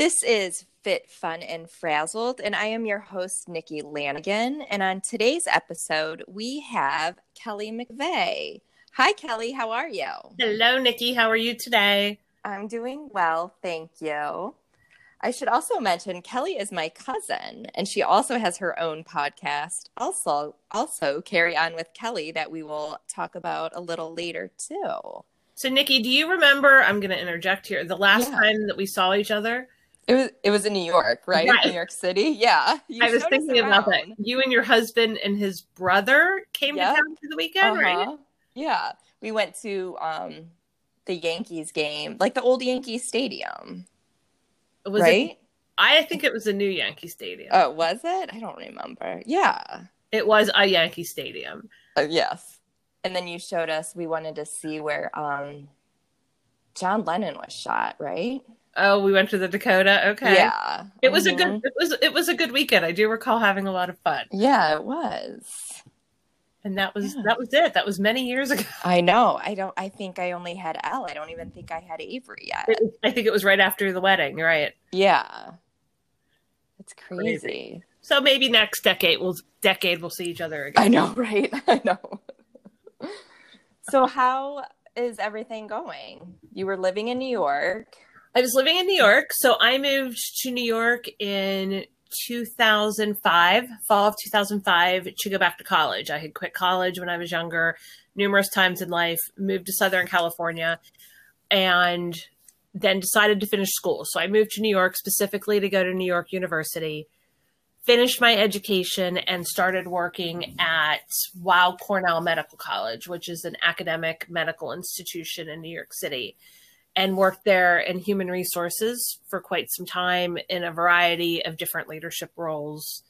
This is Fit, Fun, and Frazzled, and I am your host, Nikki Lanigan. And on today's episode, we have Kelly McVeigh. Hi, Kelly. How are you? Hello, Nikki. How are you today? I'm doing well, thank you. I should also mention Kelly is my cousin, and she also has her own podcast. Also, also carry on with Kelly that we will talk about a little later too. So, Nikki, do you remember? I'm going to interject here. The last Yeah. time that we saw each other, It was it was in New York, right? Right. New York City. Yeah. You I was thinking about that. You and your husband and his brother came Yep. to town for the weekend, right? Uh-huh. Yeah. We went to um the Yankees game, like the old Yankee Stadium. Was right? it? I think it was a new Yankee Stadium. Oh, was it? I don't remember. Yeah. it was a Yankee Stadium. Uh, yes. And then you showed us we wanted to see where um John Lennon was shot, right? Oh, we went to the Dakota. Okay. Yeah. It was a Mhm. good. It was. It was a good weekend. I do recall having a lot of fun, Yeah, it was. and that was Yeah. that was it. That was many years ago. I know. I don't I think I only had Elle. I don't even think I had Avery yet. It I think it was right after the wedding. Right. Yeah. It's Crazy. crazy. So maybe next decade we'll decade we'll see each other again. I know, right? I know. so how is everything going? You were living in New York. I was living in New York, so I moved to New York in 2005, fall of 2005, to go back to college. I had quit college when I was younger, numerous times in life, moved to Southern California, and then decided to finish school. So I moved to New York specifically to go to New York University, finished my education, and started working at Weill Cornell Medical College, which is an academic medical institution in New York City and worked there in human resources for quite some time in a variety of different leadership roles.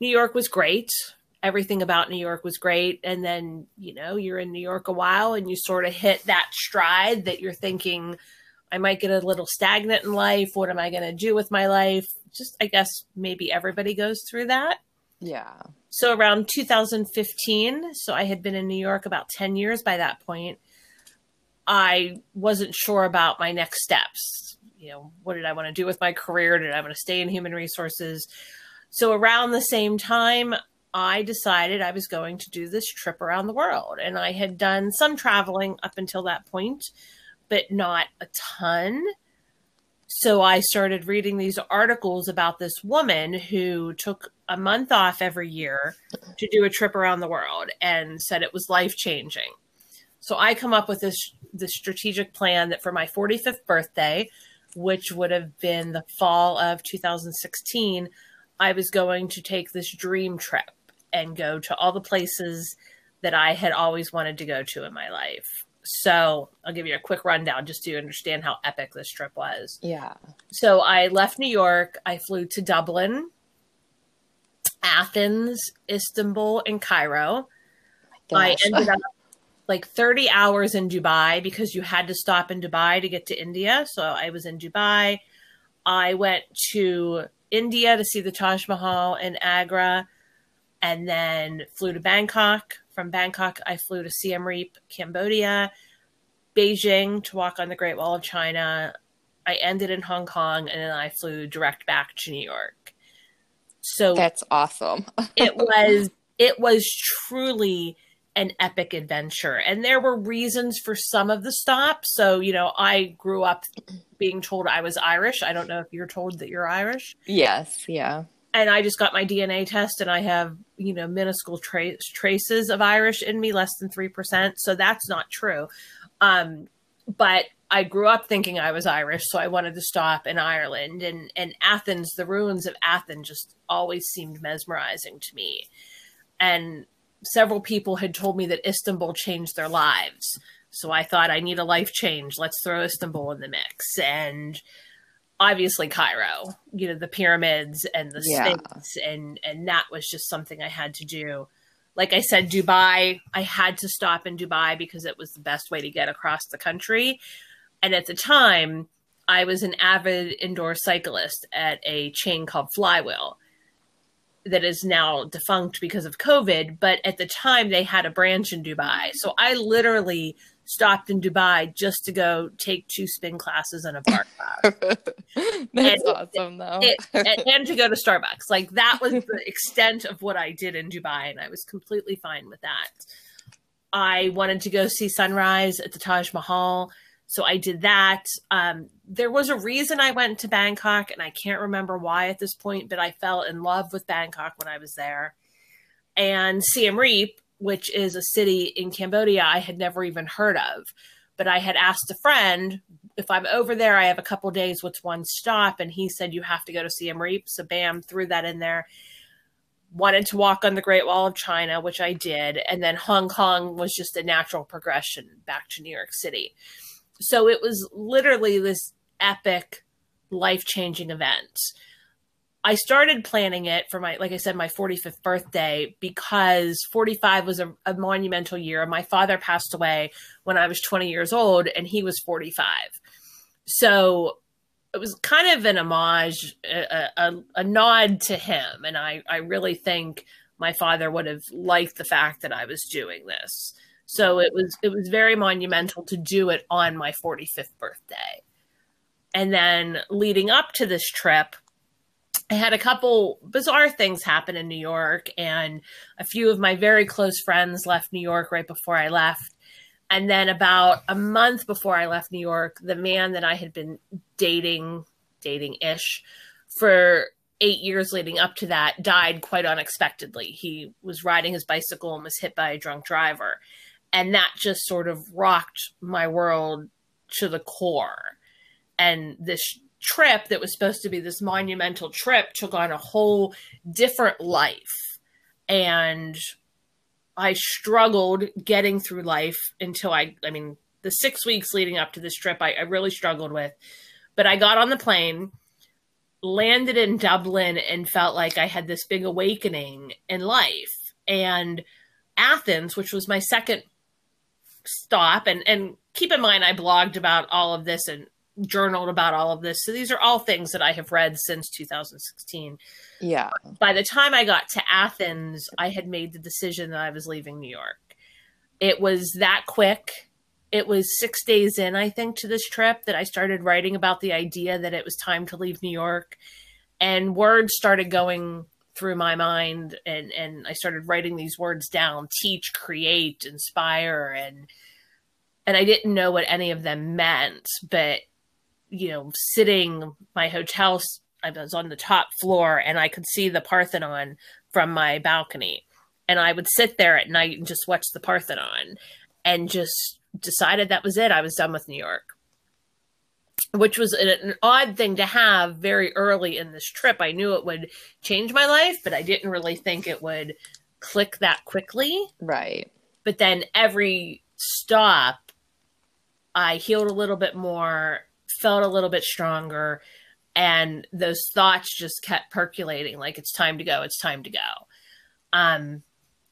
New York was great. Everything about New York was great. And then, you know, you're in New York a while and you sort of hit that stride that you're thinking, I might get a little stagnant in life. What am I going to do with my life? Just, I guess maybe everybody goes through that. Yeah. So around 2015, so I had been in New York about 10 years by that point. I wasn't sure about my next steps. You know, what did I want to do with my career? Did I want to stay in human resources? So around the same time, I decided I was going to do this trip around the world. And I had done some traveling up until that point, but not a ton. So I started reading these articles about this woman who took a month off every year to do a trip around the world and said it was life changing. So I come up with this this strategic plan that for my 45th birthday, which would have been the fall of 2016, I was going to take this dream trip and go to all the places that I had always wanted to go to in my life. So I'll give you a quick rundown just so you understand how epic this trip was. Yeah. So I left New York. I flew to Dublin, Athens, Istanbul, and Cairo. Oh I ended up like 30 hours in Dubai because you had to stop in Dubai to get to India. So I was in Dubai. I went to India to see the Taj Mahal in Agra and then flew to Bangkok. From Bangkok, I flew to Siem Reap, Cambodia, Beijing to walk on the Great Wall of China. I ended in Hong Kong and then I flew direct back to New York. So That's awesome. it was it was truly an epic adventure. And there were reasons for some of the stops. So you know i grew up being told i was irish. I don't know if you're told that you're irish. Yes. Yeah. and i just got my dna test and i have you know minuscule tra- traces of irish in me less than 3% so that's not true. Um, but i grew up thinking i was irish so i wanted to stop in ireland. And and athens the ruins of athens just always seemed mesmerizing to me. And several people had told me that istanbul changed their lives so i thought i need a life change let's throw istanbul in the mix and obviously Cairo, you know, the pyramids and the Yeah. Sphinx, and and that was just something I had to do. Like I said, Dubai, I had to stop in Dubai because it was the best way to get across the country. And at the time, I was an avid indoor cyclist at a chain called Flywheel that is now defunct because of COVID. But at the time, they had a branch in Dubai. So I literally stopped in Dubai just to go take two spin classes and a bar class. That's and awesome, though. It, and to go to Starbucks. Like that was the extent of what I did in Dubai, and I was completely fine with that. I wanted to go see sunrise at the Taj Mahal. So I did that. Um, there was a reason I went to Bangkok, and I can't remember why at this point, but I fell in love with Bangkok when I was there. And Siem Reap, which is a city in Cambodia I had never even heard of, but I had asked a friend if I'm over there, I have a couple days. What's one stop? And he said you have to go to Siem Reap. So bam, threw that in there. Wanted to walk on the Great Wall of China, which I did, and then Hong Kong was just a natural progression back to New York City so it was literally this epic life changing event. I started planning it for my, like I said, my 45th birthday because 45 was a, a, monumental year. My father passed away when I was 20 years old and he was 45. So it was kind of an homage, a, a, a nod to him. And I, I really think my father would have liked the fact that I was doing this. So it was it was very monumental to do it on my 45th birthday. And then leading up to this trip, I had a couple bizarre things happen in New York, and a few of my very close friends left New York right before I left. And then about a month before I left New York, the man that I had been dating, dating ish, for eight years leading up to that died quite unexpectedly. He was riding his bicycle and was hit by a drunk driver and that just sort of rocked my world to the core and this trip that was supposed to be this monumental trip took on a whole different life. And i struggled getting through life until i i mean the six weeks leading up to this trip I, I really struggled with. But i got on the plane landed in dublin and felt like i had this big awakening in life. And athens which was my second stop and and keep in mind I blogged about all of this and journaled about all of this. So these are all things that I have read since 2016. Yeah. By the time I got to Athens, I had made the decision that I was leaving New York. It was that quick. It was 6 days in I think to this trip that I started writing about the idea that it was time to leave New York and words started going through my mind and and I started writing these words down teach create inspire and and I didn't know what any of them meant but you know sitting my hotel I was on the top floor and I could see the Parthenon from my balcony and I would sit there at night and just watch the Parthenon and just decided that was it I was done with New York which was an, an, odd thing to have very early in this trip. I knew it would change my life, but I didn't really think it would click that quickly. Right. But then every stop, I healed a little bit more, felt a little bit stronger, and those thoughts just kept percolating like it's time to go, it's time to go. Um,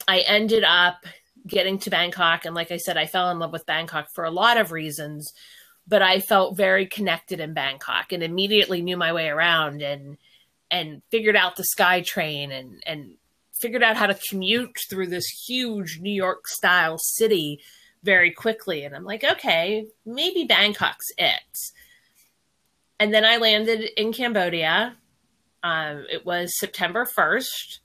I ended up getting to Bangkok, and like I said, I fell in love with Bangkok for a lot of reasons but I felt very connected in Bangkok and immediately knew my way around and and figured out the SkyTrain and and figured out how to commute through this huge New York style city very quickly. And I'm like, okay, maybe Bangkok's it. And then I landed in Cambodia. Um, it was September 1st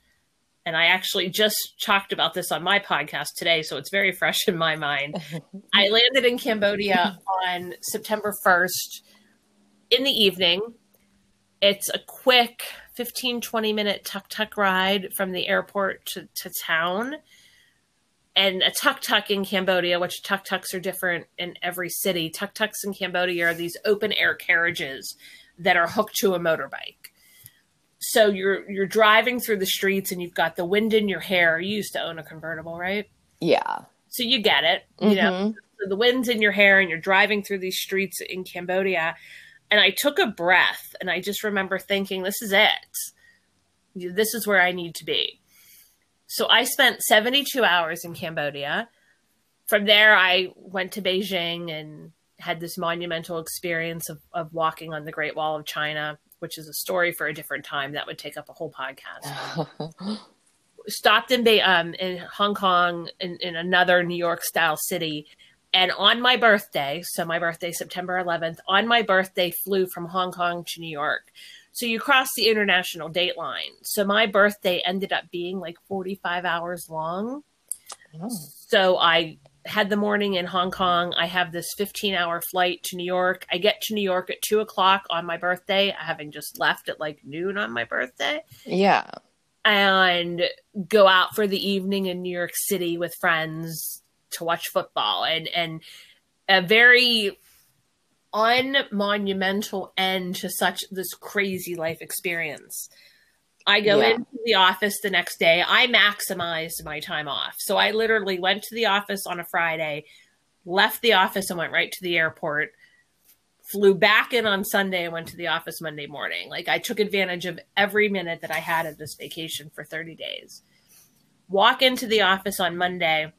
and I actually just talked about this on my podcast today, so it's very fresh in my mind. I landed in Cambodia on September 1st in the evening. It's a quick 15, 20 minute tuk tuk ride from the airport to, to town. And a tuk tuk in Cambodia, which tuk tuks are different in every city. Tuk tuks in Cambodia are these open air carriages that are hooked to a motorbike so you're you're driving through the streets and you've got the wind in your hair. You used to own a convertible, right? Yeah. So you get it. You mm-hmm. know, so the wind's in your hair and you're driving through these streets in Cambodia. And I took a breath and I just remember thinking, this is it. This is where I need to be. So I spent 72 hours in Cambodia. From there, I went to Beijing and had this monumental experience of, of walking on the Great Wall of China which is a story for a different time. That would take up a whole podcast. Stopped in Bay, um, in Hong Kong, in, in another New York style city, And on my birthday, so my birthday, September 11th, on my birthday, flew from Hong Kong to New York. So you cross the international date line. So my birthday ended up being like 45 hours long. Oh. So I had the morning in Hong Kong. I have this 15 hour flight to New York. I get to New York at two o'clock on my birthday, having just left at like noon on my birthday. Yeah. And go out for the evening in New York City with friends to watch football and, and a very unmonumental end to such this crazy life experience. I go yeah. into the office the next day. I maximized my time off. So I literally went to the office on a Friday, left the office and went right to the airport, flew back in on Sunday and went to the office Monday morning. Like I took advantage of every minute that I had of this vacation for 30 days. Walk into the office on Monday,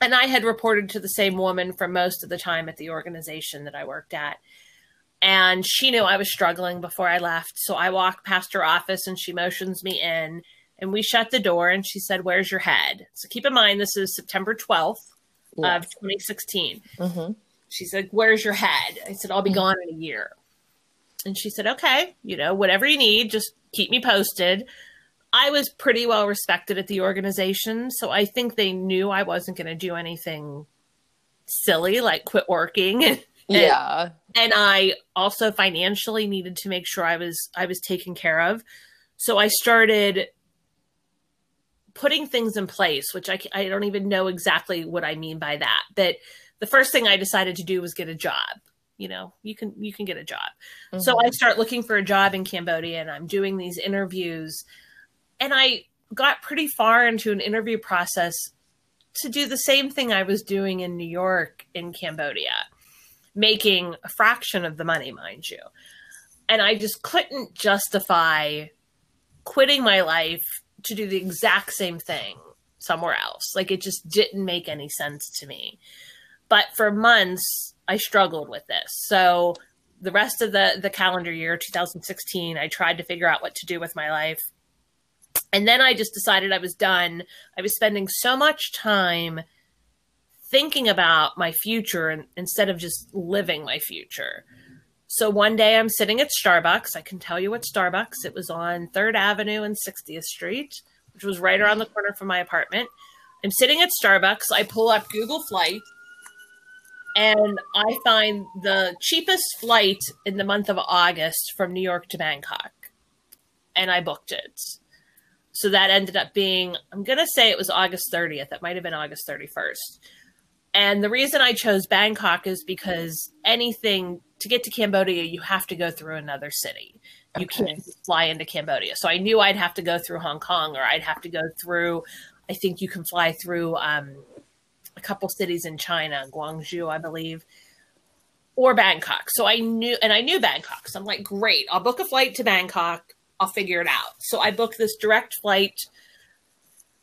and I had reported to the same woman for most of the time at the organization that I worked at and she knew I was struggling before I left. So I walked past her office and she motions me in and we shut the door and she said, Where's your head? So keep in mind, this is September 12th yes. of 2016. Mm-hmm. She said, Where's your head? I said, I'll be mm-hmm. gone in a year. And she said, Okay, you know, whatever you need, just keep me posted. I was pretty well respected at the organization. So I think they knew I wasn't going to do anything silly like quit working and yeah. And I also financially needed to make sure I was I was taken care of. So I started putting things in place, which I I don't even know exactly what I mean by that. But the first thing I decided to do was get a job. You know, you can you can get a job. Mm-hmm. So I start looking for a job in Cambodia and I'm doing these interviews and I got pretty far into an interview process to do the same thing I was doing in New York in Cambodia making a fraction of the money, mind you. And I just couldn't justify quitting my life to do the exact same thing somewhere else. Like it just didn't make any sense to me. But for months, I struggled with this. So the rest of the the calendar year 2016 i tried to figure out what to do with my life and then i just decided i was done i was spending so much time thinking about my future instead of just living my future. So one day I'm sitting at Starbucks. I can tell you what Starbucks. It was on 3rd Avenue and 60th Street, which was right around the corner from my apartment. I'm sitting at Starbucks. I pull up Google Flight and I find the cheapest flight in the month of August from New York to Bangkok. And I booked it. So that ended up being, I'm going to say it was August 30th. It might have been August 31st. And the reason I chose Bangkok is because anything to get to Cambodia, you have to go through another city. You okay. can't fly into Cambodia. So I knew I'd have to go through Hong Kong or I'd have to go through, I think you can fly through um, a couple cities in China, Guangzhou, I believe, or Bangkok. So I knew, and I knew Bangkok. So I'm like, great, I'll book a flight to Bangkok. I'll figure it out. So I booked this direct flight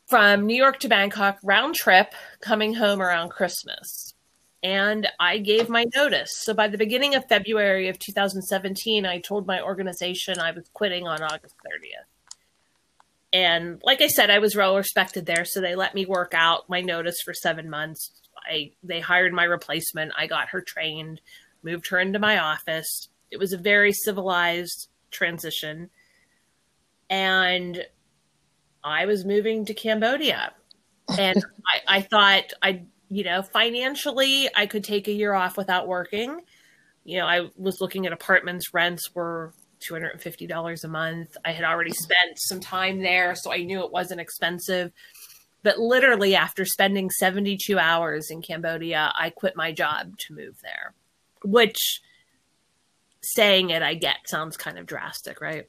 from New York to Bangkok round trip, coming home around Christmas. And I gave my notice. So by the beginning of February of 2017, I told my organization I was quitting on August 30th. And like I said, I was well respected there, so they let me work out my notice for seven months. I they hired my replacement. I got her trained, moved her into my office. It was a very civilized transition. And I was moving to Cambodia. And I, I thought I, you know, financially, I could take a year off without working. You know, I was looking at apartments, rents were $250 a month. I had already spent some time there, so I knew it wasn't expensive. But literally, after spending 72 hours in Cambodia, I quit my job to move there, which saying it, I get, sounds kind of drastic, right?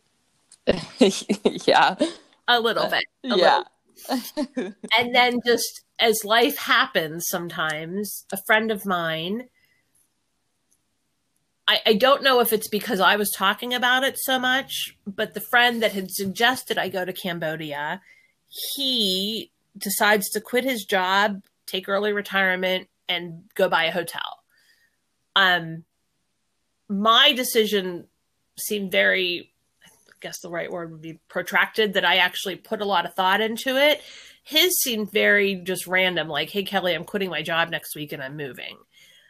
yeah a little bit. A yeah. Little. and then just as life happens sometimes, a friend of mine, I, I don't know if it's because I was talking about it so much, but the friend that had suggested I go to Cambodia, he decides to quit his job, take early retirement, and go buy a hotel. Um, my decision seemed very guess the right word would be protracted, that I actually put a lot of thought into it. His seemed very just random, like, hey, Kelly, I'm quitting my job next week and I'm moving.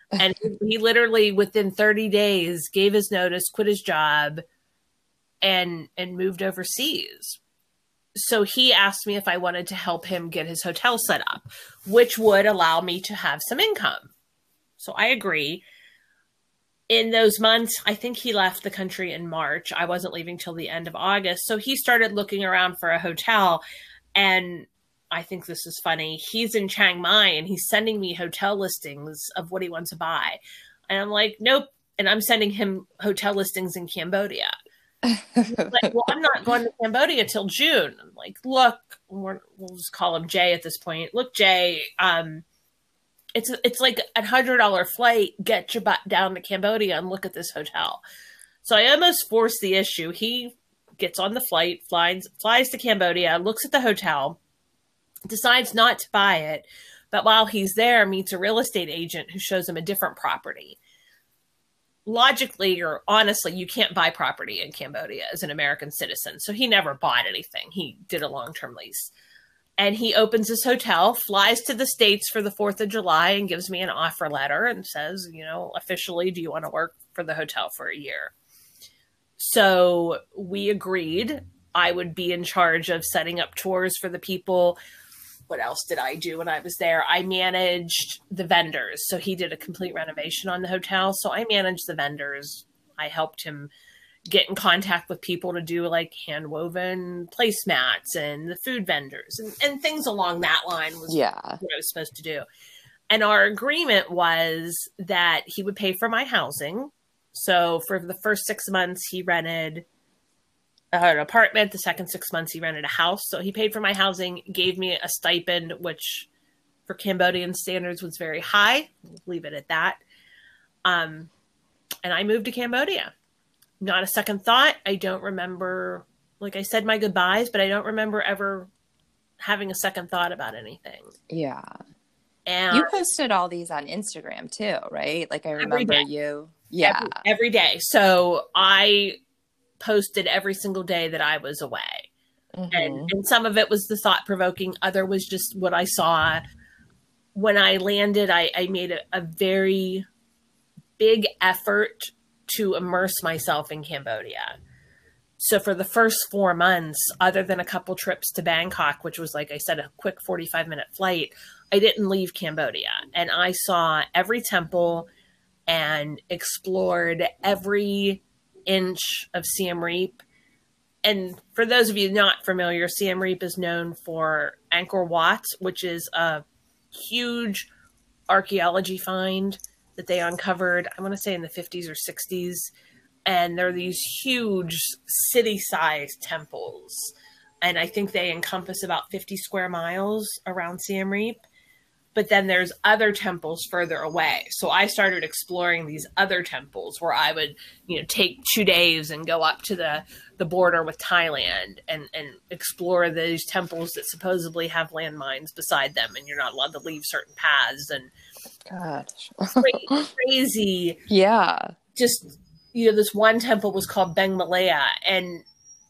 And he literally, within 30 days, gave his notice, quit his job, and and moved overseas. So he asked me if I wanted to help him get his hotel set up, which would allow me to have some income. So I agree. In those months, I think he left the country in March. I wasn't leaving till the end of August. So he started looking around for a hotel. And I think this is funny. He's in Chiang Mai and he's sending me hotel listings of what he wants to buy. And I'm like, nope. And I'm sending him hotel listings in Cambodia like, well, I'm not going to Cambodia till June. I'm like, look, we will just call him Jay at this point. Look, Jay, um, it's it's like a hundred dollar flight. Get your butt down to Cambodia and look at this hotel. So I almost forced the issue. He gets on the flight, flies flies to Cambodia, looks at the hotel, decides not to buy it, but while he's there, meets a real estate agent who shows him a different property logically or honestly, you can't buy property in Cambodia as an American citizen. So he never bought anything. He did a long term lease. And he opens his hotel, flies to the States for the 4th of July, and gives me an offer letter and says, you know, officially, do you want to work for the hotel for a year? So we agreed I would be in charge of setting up tours for the people what else did I do when I was there? I managed the vendors. So he did a complete renovation on the hotel. So I managed the vendors. I helped him get in contact with people to do like hand woven placemats and the food vendors and, and things along that line was yeah. what I was supposed to do. And our agreement was that he would pay for my housing. So for the first six months, he rented an apartment. The second six months, he rented a house. So he paid for my housing, gave me a stipend, which for Cambodian standards was very high. leave it at that. Um, and I moved to Cambodia. Not a second thought. I don't remember, like I said my goodbyes, but I don't remember ever having a second thought about anything. Yeah. And you posted all these on Instagram too, right? Like I remember you. Yeah. Every, every day. So I posted every single day that I was away. Mm-hmm. And, and some of it was the thought provoking, other was just what I saw. When I landed, I, I made a, a very big effort to immerse myself in Cambodia. So for the first four months, other than a couple trips to Bangkok, which was like I said, a quick 45 minute flight, I didn't leave Cambodia. And I saw every temple and explored every inch of Siem Reap. And for those of you not familiar, Siem Reap is known for Angkor Wat, which is a huge archaeology find that they uncovered, I want to say in the 50s or 60s. And they're these huge city sized temples. And I think they encompass about 50 square miles around Siem Reap but then there's other temples further away. So I started exploring these other temples where I would, you know, take two days and go up to the the border with Thailand and and explore these temples that supposedly have landmines beside them, and you're not allowed to leave certain paths and gosh, crazy, yeah. Just you know, this one temple was called Beng Malea, and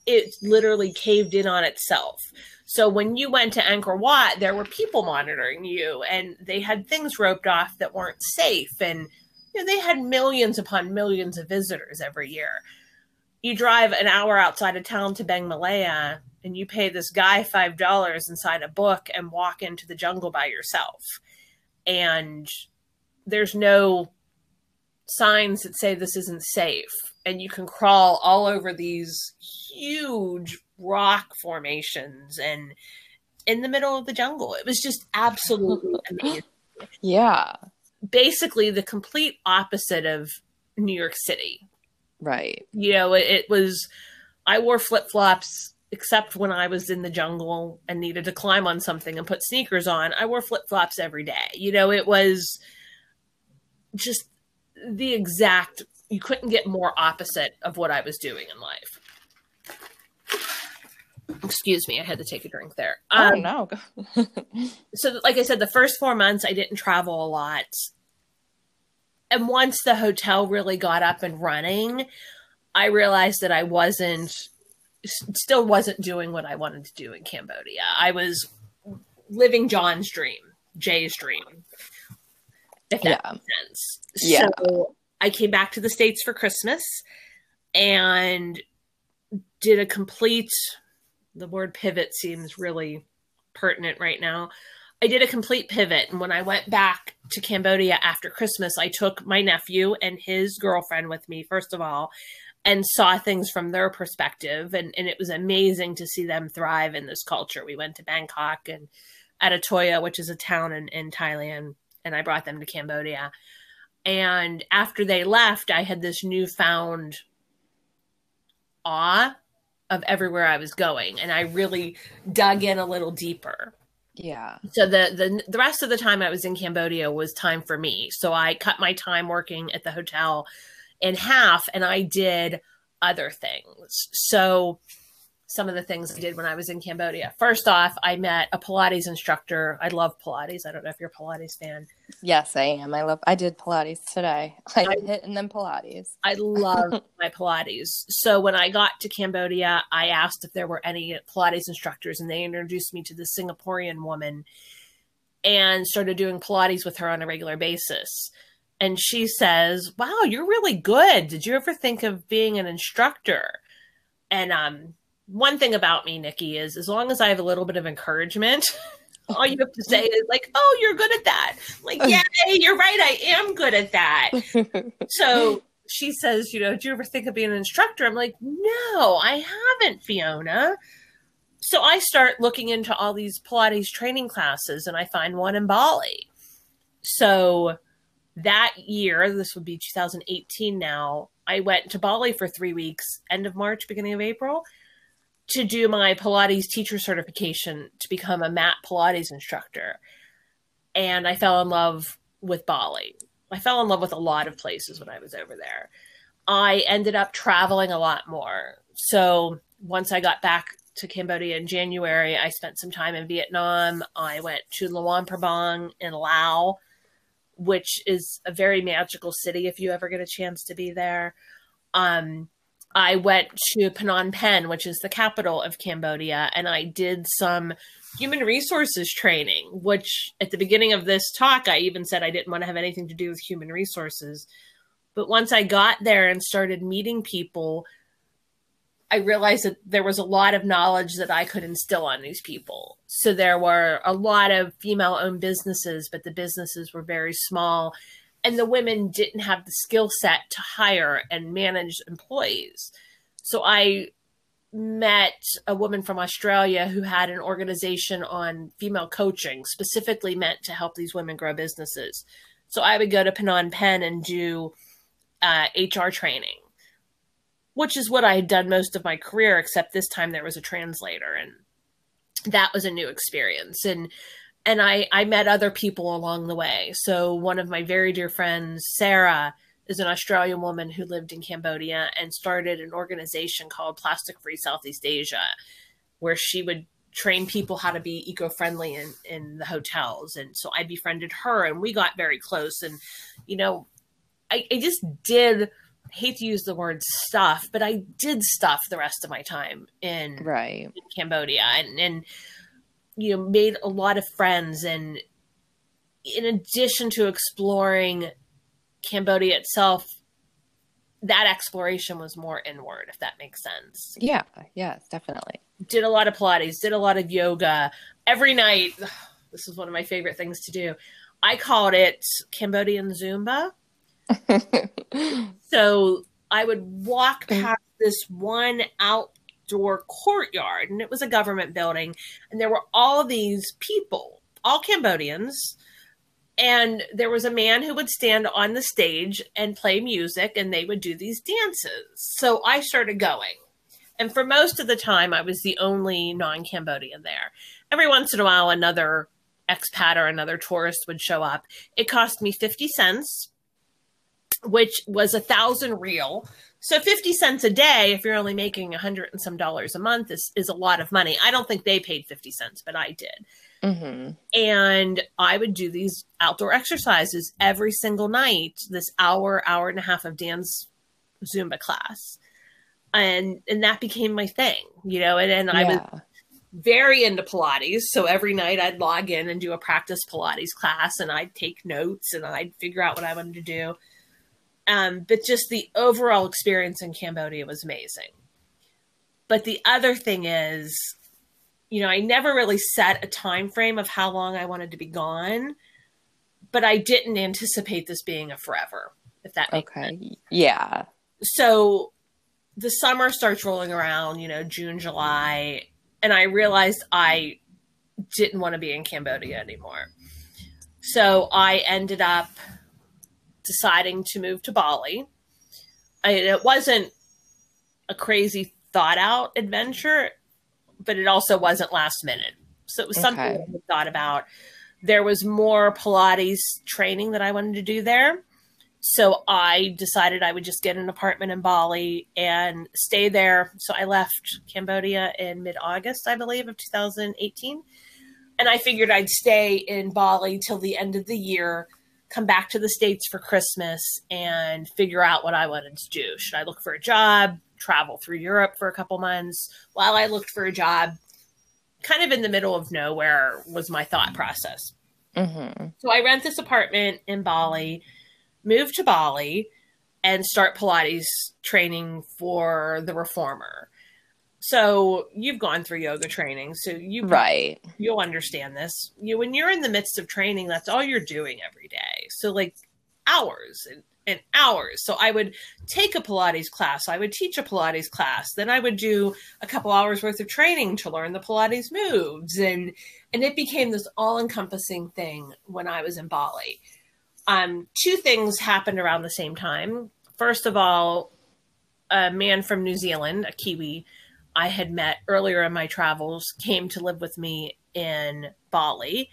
it literally caved in on itself. So when you went to Angkor Wat, there were people monitoring you, and they had things roped off that weren't safe, and you know, they had millions upon millions of visitors every year. You drive an hour outside of town to Beng Malea, and you pay this guy five dollars inside a book and walk into the jungle by yourself, and there's no signs that say this isn't safe, and you can crawl all over these huge rock formations and in the middle of the jungle. It was just absolutely amazing. Yeah. Basically, the complete opposite of New York City. Right. You know, it, it was, I wore flip flops except when I was in the jungle and needed to climb on something and put sneakers on. I wore flip flops every day. You know, it was just the exact, you couldn't get more opposite of what I was doing in life. Excuse me, I had to take a drink there. Oh, um, oh no. so, like I said, the first four months I didn't travel a lot. And once the hotel really got up and running, I realized that I wasn't, still wasn't doing what I wanted to do in Cambodia. I was living John's dream, Jay's dream. If that Yeah. makes sense. Yeah. So I came back to the States for Christmas and did a complete the word pivot seems really pertinent right now. I did a complete pivot. And when I went back to Cambodia after Christmas, I took my nephew and his girlfriend with me, first of all, and saw things from their perspective. And, and it was amazing to see them thrive in this culture. We went to Bangkok and Ayutthaya, which is a town in, in Thailand, and I brought them to Cambodia. And after they left, I had this newfound awe of everywhere I was going. And I really dug in a little deeper Yeah. so the, the the rest of the time I was in Cambodia was time for me. So I cut my time working at the hotel in half and I did other things. So some of the things I did when I was in Cambodia. First off, I met a Pilates instructor. I love Pilates. I don't know if you're a Pilates fan. Yes, I am. I love. I did Pilates today. I did HIIT and then Pilates. I love my Pilates. So when I got to Cambodia, I asked if there were any Pilates instructors, and they introduced me to the Singaporean woman and started doing Pilates with her on a regular basis. And she says, Wow, you're really good. Did you ever think of being an instructor? And um, one thing about me, Nikki, is as long as I have a little bit of encouragement, all you have to say is like, "Oh, you're good at that." Like, yeah, you're right. I am good at that. So she says, you know, do you ever think of being an instructor? I'm like, no, I haven't, Fiona. So I start looking into all these Pilates training classes and I find one in Bali. So that year, this would be 2018 now, I went to Bali for three weeks, end of March, beginning of April, to do my Pilates teacher certification to become a mat Pilates instructor. And I fell in love with Bali. I fell in love with a lot of places when I was over there. I ended up traveling a lot more. So once I got back to Cambodia in January, I spent some time in Vietnam. I went to Luang Prabang in Laos, which is a very magical city if you ever get a chance to be there. Um, I went to Phnom Penh, which is the capital of Cambodia, and I did some human resources training, which at the beginning of this talk, I even said I didn't want to have anything to do with human resources. But once I got there and started meeting people, I realized that there was a lot of knowledge that I could instill on these people. So there were a lot of female owned businesses, but the businesses were very small. And the women didn't have the skill set to hire and manage employees. So I met a woman from Australia who had an organization on female coaching, specifically meant to help these women grow businesses. So I would go to Phnom Penh and do uh, HR training, which is what I had done most of my career, except this time there was a translator, and that was a new experience. And and I I met other people along the way. So one of my very dear friends, Sarah, is an Australian woman who lived in Cambodia and started an organization called Plastic Free Southeast Asia, where she would train people how to be eco-friendly in, in the hotels. And so I befriended her and we got very close. And, you know, I, I just did hate to use the word stuff, but I did stuff the rest of my time in, Right. in Cambodia and, and you know made a lot of friends and in addition to exploring Cambodia itself, that exploration was more inward, if that makes sense. Yeah. Yes, definitely. Did a lot of Pilates, did a lot of yoga every night. This is one of my favorite things to do. I called it Cambodian Zumba. So I would walk mm. past this one outdoor courtyard, and it was a government building, and there were all these people, all Cambodians. And there was a man who would stand on the stage and play music, and they would do these dances. So I started going. And for most of the time, I was the only non Cambodian there. Every once in a while, another expat or another tourist would show up. It cost me 50 cents which was a thousand riel. So 50 cents a day, if you're only making a hundred and some dollars a month, is, is a lot of money. I don't think they paid 50 cents, but I did. hmm And I would do these outdoor exercises every single night, this hour, hour and a half of dance Zumba class. And and that became my thing, you know, and, and I was very into Pilates. So every night I'd log in and do a practice Pilates class and I'd take notes and I'd figure out what I wanted to do. Um, but just the overall experience in Cambodia was amazing. But the other thing is, you know, I never really set a time frame of how long I wanted to be gone, but I didn't anticipate this being a forever, if that makes okay. sense. Yeah. So the summer starts rolling around, you know, June, July, and I realized I didn't want to be in Cambodia anymore. So I ended up deciding to move to Bali. I, it wasn't a crazy thought out adventure, but it also wasn't last minute. So it was something okay. I thought about. There was more Pilates training that I wanted to do there. So I decided I would just get an apartment in Bali and stay there. So I left Cambodia in mid August, I believe, of 2018. And I figured I'd stay in Bali till the end of the year, come back to the States for Christmas, and figure out what I wanted to do. Should I look for a job, travel through Europe for a couple months while I looked for a job? Kind of in the middle of nowhere was my thought process. Mm-hmm. So I rent this apartment in Bali move to Bali and start Pilates training for the reformer. So you've gone through yoga training, so you right you'll understand this. You when you're in the midst of training, that's all you're doing every day. So like hours and, and hours. So I would take a Pilates class, I would teach a Pilates class, then I would do a couple hours worth of training to learn the Pilates moves, and and it became this all encompassing thing when I was in Bali um, two things happened around the same time. First of all, a man from New Zealand, a Kiwi, I had met earlier in my travels, came to live with me in Bali.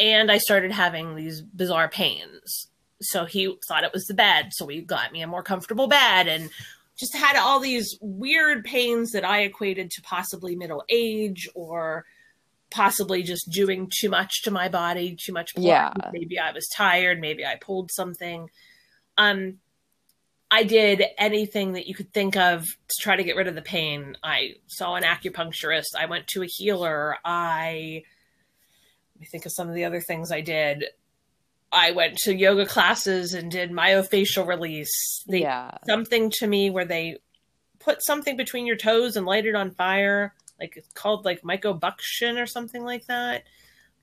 And I started having these bizarre pains. So he thought it was the bed. So we got me a more comfortable bed and just had all these weird pains that I equated to possibly middle age or possibly just doing too much to my body, too much blood. Yeah. Maybe I was tired, maybe I pulled something. Um I did anything that you could think of to try to get rid of the pain. I saw an acupuncturist, I went to a healer, I let me think of some of the other things I did. I went to yoga classes and did myofascial release. They, yeah. Something to me where they put something between your toes and light it on fire like it's called like mycobuction or something like that.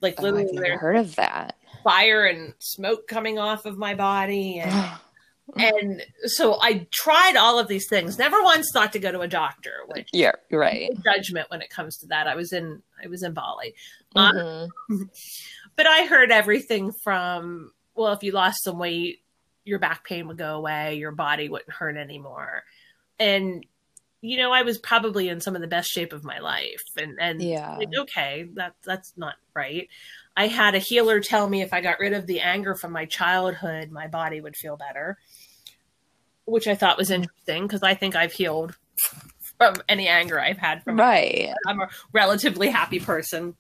Like oh, literally, I've never heard of that. Fire and smoke coming off of my body, and and so I tried all of these things. Never once thought to go to a doctor. Which yeah, right. judgment when it comes to that. I was in I was in Bali, mm-hmm. um, but I heard everything from well, if you lost some weight, your back pain would go away, your body wouldn't hurt anymore, and you know, I was probably in some of the best shape of my life. And and yeah. Like, okay, that that's not right. I had a healer tell me if I got rid of the anger from my childhood, my body would feel better. Which I thought was interesting because I think I've healed from any anger I've had from right. I'm a relatively happy person.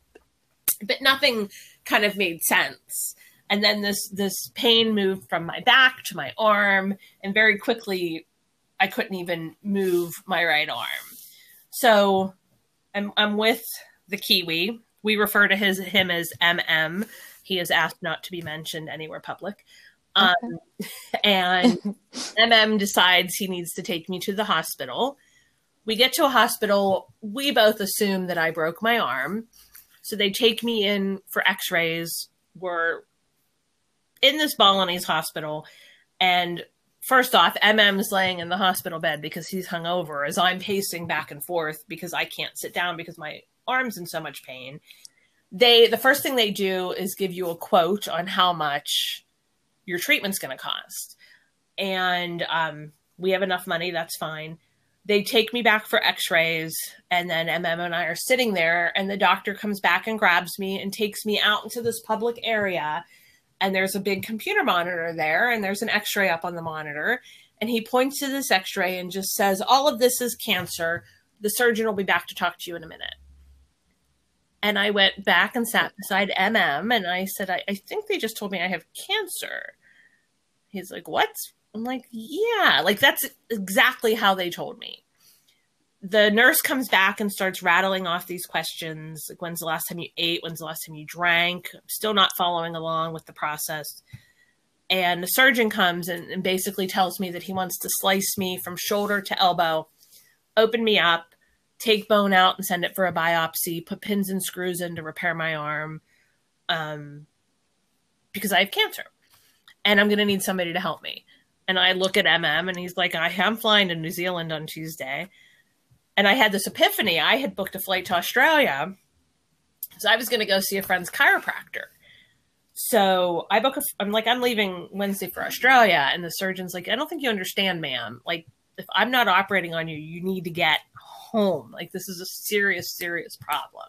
But nothing kind of made sense. And then this this pain moved from my back to my arm and very quickly I couldn't even move my right arm. So I'm I'm with the Kiwi. We refer to his him as MM. He is asked not to be mentioned anywhere public. Um, and MM decides he needs to take me to the hospital. We get to a hospital. We both assume that I broke my arm. So they take me in for x rays. We're in this Balinese hospital. And first off, MM's laying in the hospital bed because he's hungover as I'm pacing back and forth because I can't sit down because my arm's in so much pain. They the first thing they do is give you a quote on how much your treatment's going to cost. And um, we have enough money, that's fine. They take me back for x-rays and then MM and I are sitting there and the doctor comes back and grabs me and takes me out into this public area and there's a big computer monitor there and there's an x-ray up on the monitor and he points to this x-ray and just says all of this is cancer the surgeon will be back to talk to you in a minute and i went back and sat beside mm and i said i, I think they just told me i have cancer he's like what? I'm like yeah. Like that's exactly how they told me. The nurse comes back and starts rattling off these questions like when's the last time you ate? When's the last time you drank? I'm still not following along with the process. And the surgeon comes and, and, basically tells me that he wants to slice me from shoulder to elbow open me up take bone out and send it for a biopsy put pins and screws in to repair my arm um, because i have cancer and i'm going to need somebody to help me and i look at mm and he's like i am flying to new zealand on tuesday and I had this epiphany. I had booked a flight to Australia. So I was going to go see a friend's chiropractor. So I book a, I'm like, I'm leaving Wednesday for Australia. And the surgeon's like, I don't think you understand, ma'am. Like, if I'm not operating on you, you need to get home. Like, this is a serious, serious problem.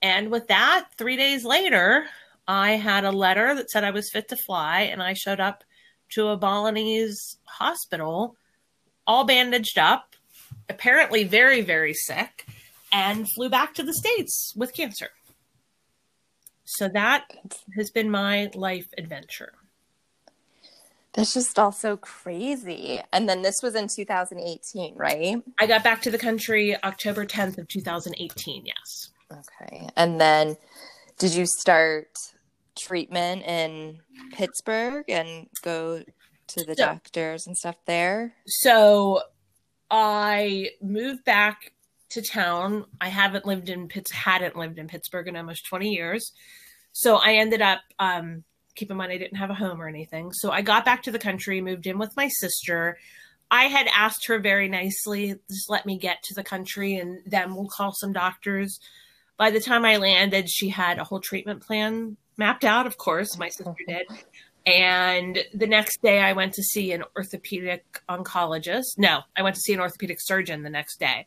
And with that, three days later, I had a letter that said I was fit to fly. And I showed up to a Balinese hospital, all bandaged up, apparently very, very sick, and flew back to the States with cancer. So that has been my life adventure. That's just all so crazy. And then this was in 2018, right? I got back to the country October 10th of 2018, yes. Okay. And then did you start treatment in Pittsburgh and go to the so, doctors and stuff there? So I moved back to town. I haven't lived in Pitts hadn't lived in Pittsburgh in almost 20 years. So I ended up um keep in mind I didn't have a home or anything. So I got back to the country, moved in with my sister. I had asked her very nicely, just let me get to the country and then we'll call some doctors. By the time I landed, she had a whole treatment plan mapped out, of course, my sister did. And the next day, I went to see an orthopedic oncologist. No, I went to see an orthopedic surgeon the next day.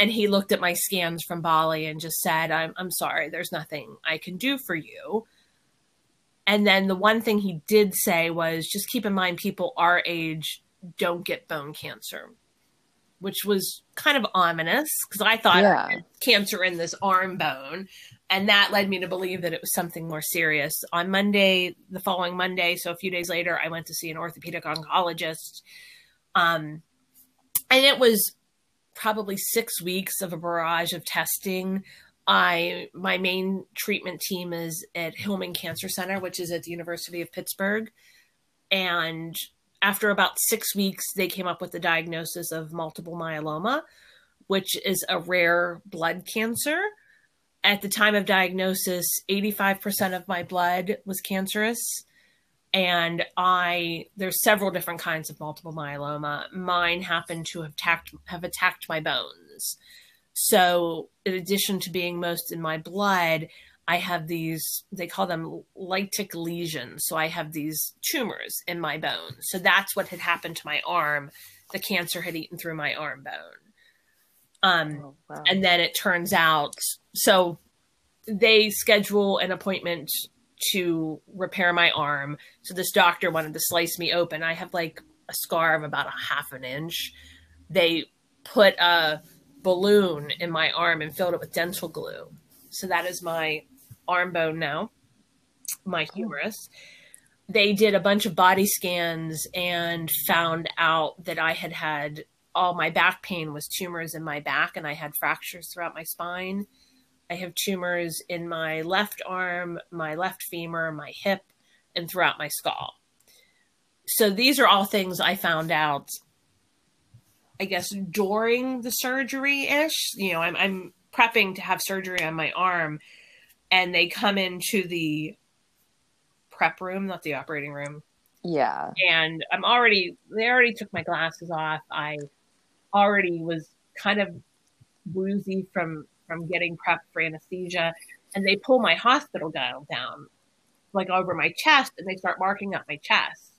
And he looked at my scans from Bali and just said, I'm, I'm sorry, there's nothing I can do for you. And then the one thing he did say was just keep in mind people our age don't get bone cancer, which was kind of ominous because I thought yeah. I cancer in this arm bone and that led me to believe that it was something more serious. On Monday, the following Monday, so a few days later, I went to see an orthopedic oncologist. Um, and it was probably six weeks of a barrage of testing. I my main treatment team is at Hillman Cancer Center, which is at the University of Pittsburgh. And after about six weeks, they came up with the diagnosis of multiple myeloma, which is a rare blood cancer at the time of diagnosis, 85% of my blood was cancerous. And I, there's several different kinds of multiple myeloma. Mine happened to have attacked, have attacked my bones. So, in addition to being most in my blood, I have these, they call them lytic lesions. So, I have these tumors in my bones. So, that's what had happened to my arm. The cancer had eaten through my arm bone. Um, oh, wow. And then it turns out, so they schedule an appointment to repair my arm. So this doctor wanted to slice me open. I have like a scar of about a half an inch. They put a balloon in my arm and filled it with dental glue. So that is my arm bone now, my humerus. They did a bunch of body scans and found out that I had had all my back pain was tumors in my back and I had fractures throughout my spine. I have tumors in my left arm, my left femur, my hip, and throughout my skull. So these are all things I found out, I guess, during the surgery ish. You know, I'm, I'm prepping to have surgery on my arm, and they come into the prep room, not the operating room. Yeah. And I'm already, they already took my glasses off. I already was kind of woozy from from getting prepped for anesthesia, and they pull my hospital gown down, like over my chest, and they start marking up my chest.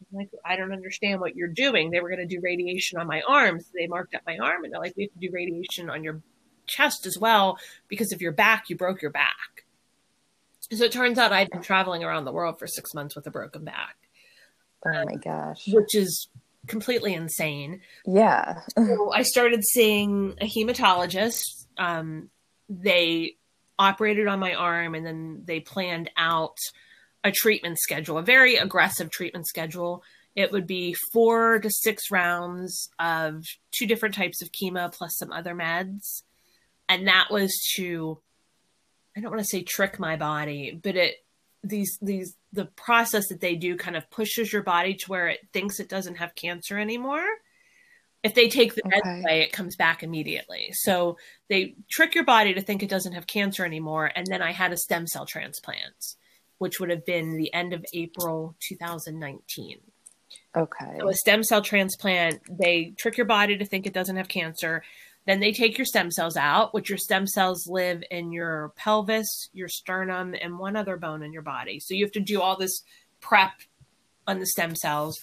I'm like, I don't understand what you're doing. They were going to do radiation on my arms. So they marked up my arm, and they're like, we have to do radiation on your chest as well because of your back. You broke your back. So it turns out I'd been traveling around the world for six months with a broken back. Oh my gosh. Which is completely insane. Yeah. so I started seeing a hematologist. Um, they operated on my arm and then they planned out a treatment schedule, a very aggressive treatment schedule. it would be four to six rounds of two different types of chemo plus some other meds. And that was to, I don't want to say trick my body, but it, these, these, the process that they do kind of pushes your body to where it thinks it doesn't have cancer anymore. If they take the meds Okay. away, it comes back immediately. So they trick your body to think it doesn't have cancer anymore. And then I had a stem cell transplant, which would have been the end of April 2019. Okay. So a stem cell transplant, they trick your body to think it doesn't have cancer. Then they take your stem cells out, which your stem cells live in your pelvis, your sternum, and one other bone in your body. So you have to do all this prep on the stem cells,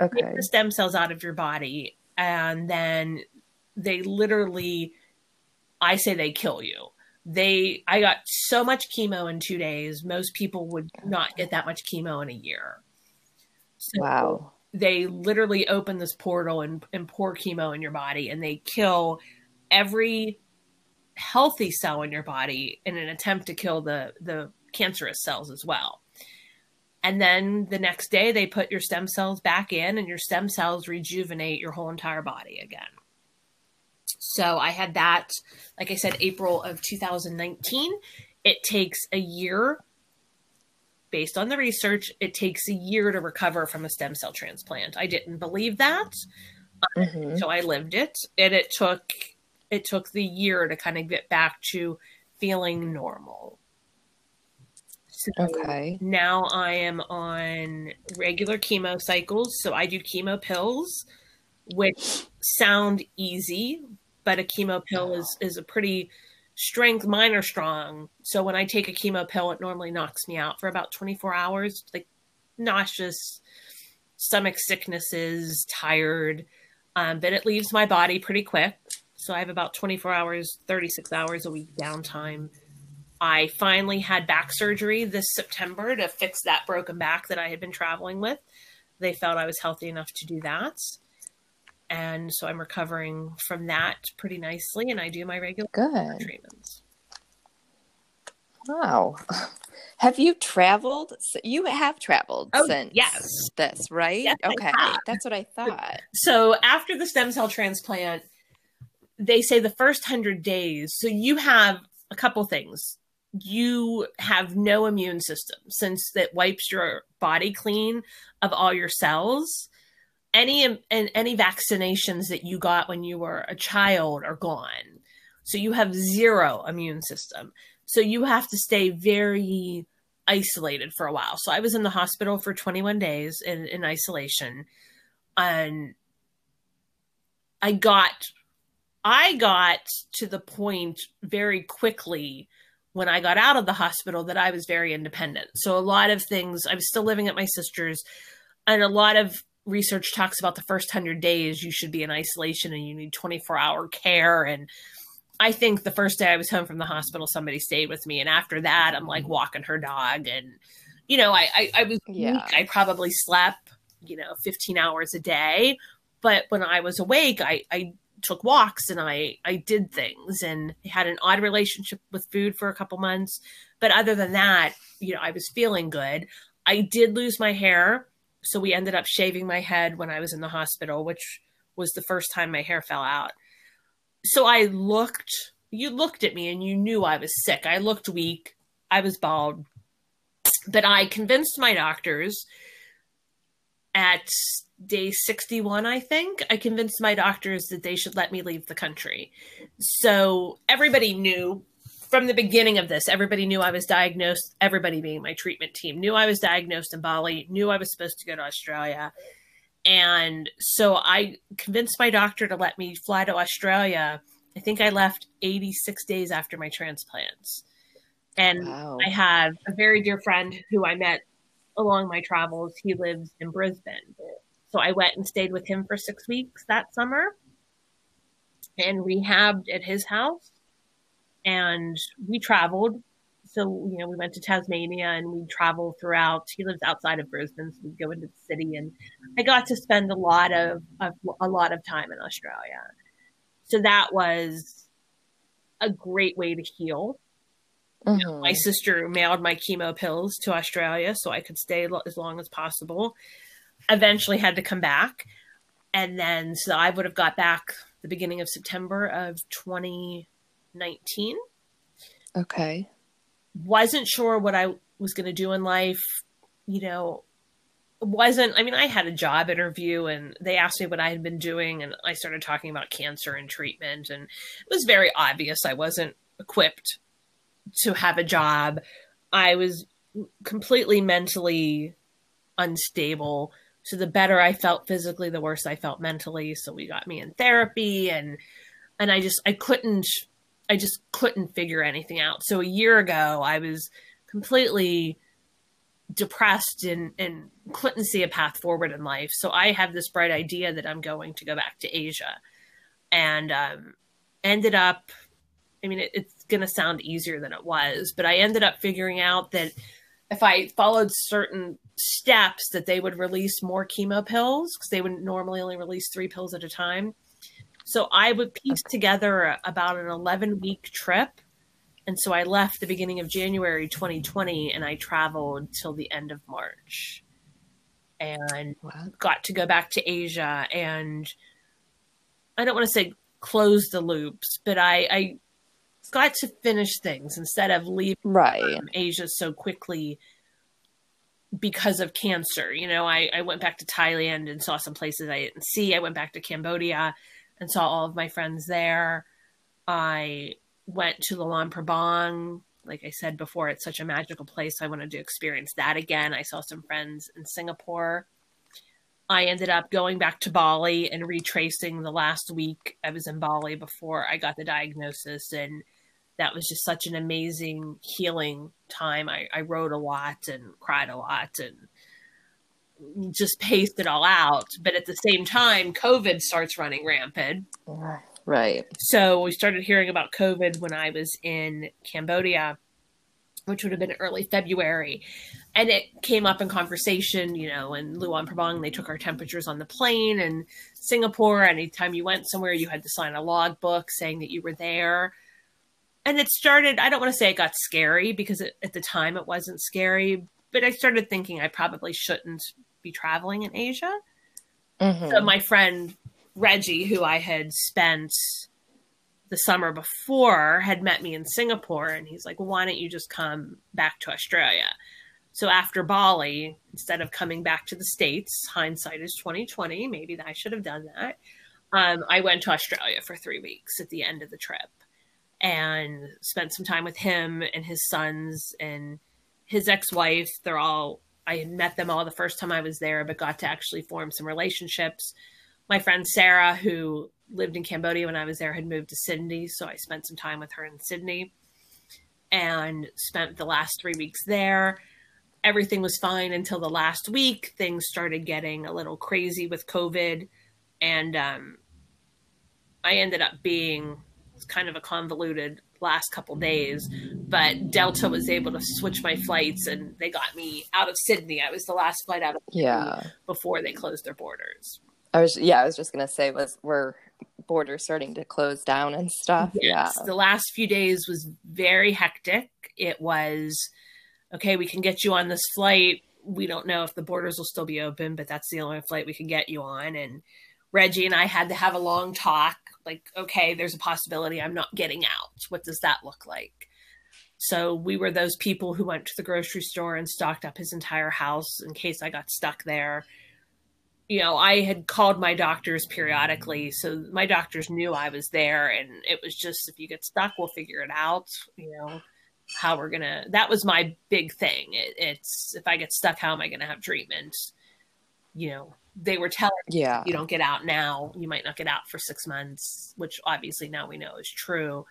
Okay. get the stem cells out of your body, and then they literally, I say they kill you. They, I got so much chemo in two days. Most people would not get that much chemo in a year. So Wow. They literally open this portal and, and pour chemo in your body and they kill every healthy cell in your body in an attempt to kill the the cancerous cells as well. And then the next day they put your stem cells back in and your stem cells rejuvenate your whole entire body again. So i had that like i said april of 2019 it takes a year based on the research, it takes a year to recover from a stem cell transplant. I didn't believe that, Mhm. so I lived it, and it took it took the year to kind of get back to feeling normal. So Okay. now I am on regular chemo cycles, so I do chemo pills, which sound easy, but a chemo pill is is a pretty strength mine are strong. So when i take a chemo pill it normally knocks me out for about 24 hours. Like nauseous stomach sicknesses tired um, but it leaves my body pretty quick. So i have about 24 hours 36 hours a week downtime. I finally had back surgery this september to fix that broken back that i had been traveling with. They felt i was healthy enough to do that and so i'm recovering from that pretty nicely and i do my regular Good. treatments Wow. Have you traveled? You have traveled Oh, since yes. this, right? Yes, okay. That's what I thought. So after the stem cell transplant, they say the first hundred days. So you have a couple things. You have no immune system since that wipes your body clean of all your cells. Any and any vaccinations that you got when you were a child are gone. So you have zero immune system. So you have to stay very isolated for a while. So I was in the hospital for 21 days in, in isolation. And I got I got to the point very quickly when I got out of the hospital that I was very independent. So a lot of things I was still living at my sister's and a lot of research talks about the first 100 days you should be in isolation and you need 24 hour care. And I think the first day I was home from the hospital, somebody stayed with me, and after that, I'm like mm-hmm. walking her dog, and you know, I I, I was Yeah. weak. I probably slept, you know, 15 hours a day, but when I was awake, I I took walks and I I did things and had an odd relationship with food for a couple months, but other than that, you know, I was feeling good. I did lose my hair, so we ended up shaving my head when I was in the hospital, which was the first time my hair fell out so I looked, you looked at me and you knew I was sick. I looked weak. I was bald. But I convinced my doctors at day 61, I think, I convinced my doctors that they should let me leave the country. So everybody knew from the beginning of this, everybody knew I was diagnosed, everybody being my treatment team, knew I was diagnosed in Bali, knew I was supposed to go to Australia. And so I convinced my doctor to let me fly to Australia. I think I left 86 days after my transplants. And Wow. I have a very dear friend who I met along my travels. He lives in Brisbane. So I went and stayed with him for six weeks that summer and rehabbed at his house. And we traveled. So, you know, we went to Tasmania and we traveled throughout. He lives outside of Brisbane, so we go into the city. And I got to spend a lot of, of a lot of time in Australia. So that was a great way to heal Mhm. my sister mailed my chemo pills to Australia so I could stay lo- as long as possible. eventually had to come back. And then, so I would have got back the beginning of September of 2019. Okay. Wasn't sure what I was going to do in life. You know, wasn't, I mean, I had a job interview and they asked me what I had been doing. And I started talking about cancer and treatment. And it was very obvious I wasn't equipped to have a job. I was completely mentally unstable. So the better I felt physically, the worse I felt mentally. So we got me in therapy and and I just I couldn't I just couldn't figure anything out. So a year ago I was completely depressed and and couldn't see a path forward in life. So I have this bright idea that I'm going to go back to Asia. And um ended up I mean it, it's going to sound easier than it was, but I ended up figuring out that if I followed certain steps that they would release more chemo pills because they would normally only release three pills at a time. So I would piece together about an 11 week trip. And so I left the beginning of January 2020 and I traveled till the end of March and wow. got to go back to Asia. And I don't want to say close the loops, but I, I got to finish things instead of leaving right. Um, Asia so quickly because of cancer. You know, I, I went back to Thailand and saw some places I didn't see. I went back to Cambodia and saw all of my friends there. I went to Luang Prabang. Like I said before, it's such a magical place. I wanted to experience that again. I saw some friends in Singapore. I ended up going back to Bali and retracing the last week I was in Bali before I got the diagnosis and that was just such an amazing healing time. I, I wrote a lot and cried a lot and just paced it all out. But at the same time, COVID starts running rampant. Right. So we started hearing about COVID when I was in Cambodia, which would have been early February. And it came up in conversation, you know, in Luang Prabang, they took our temperatures on the plane. And Singapore, anytime you went somewhere, you had to sign a log book saying that you were there and it started i don't want to say it got scary because it, at the time it wasn't scary but i started thinking i probably shouldn't be traveling in asia mm-hmm. so my friend reggie who i had spent the summer before had met me in singapore and he's like well, why don't you just come back to australia so after bali instead of coming back to the states hindsight is 2020 maybe i should have done that um, i went to australia for three weeks at the end of the trip and spent some time with him and his sons and his ex-wife. They're all I had met them all the first time I was there, but got to actually form some relationships. My friend Sarah, who lived in Cambodia when I was there, had moved to Sydney, so I spent some time with her in Sydney and spent the last three weeks there. Everything was fine until the last week. Things started getting a little crazy with COVID, and um, I ended up being kind of a convoluted last couple days, but Delta was able to switch my flights and they got me out of Sydney. I was the last flight out of yeah before they closed their borders. I was yeah, I was just gonna say was were borders starting to close down and stuff. Yes, yeah. The last few days was very hectic. It was okay, we can get you on this flight. We don't know if the borders will still be open, but that's the only flight we can get you on. And Reggie and I had to have a long talk like okay there's a possibility i'm not getting out. What does that look like? So we were those people who went to the grocery store and stocked up his entire house in case i got stuck there. You know i had called my doctors periodically so my doctors knew i was there and it was just if you get stuck we'll figure it out you know how we're gonna that was my big thing. It, it's if i get stuck how am i gonna have treatment? You know they were telling yeah. You don't get out now. You might not get out for six months which obviously now we know is true.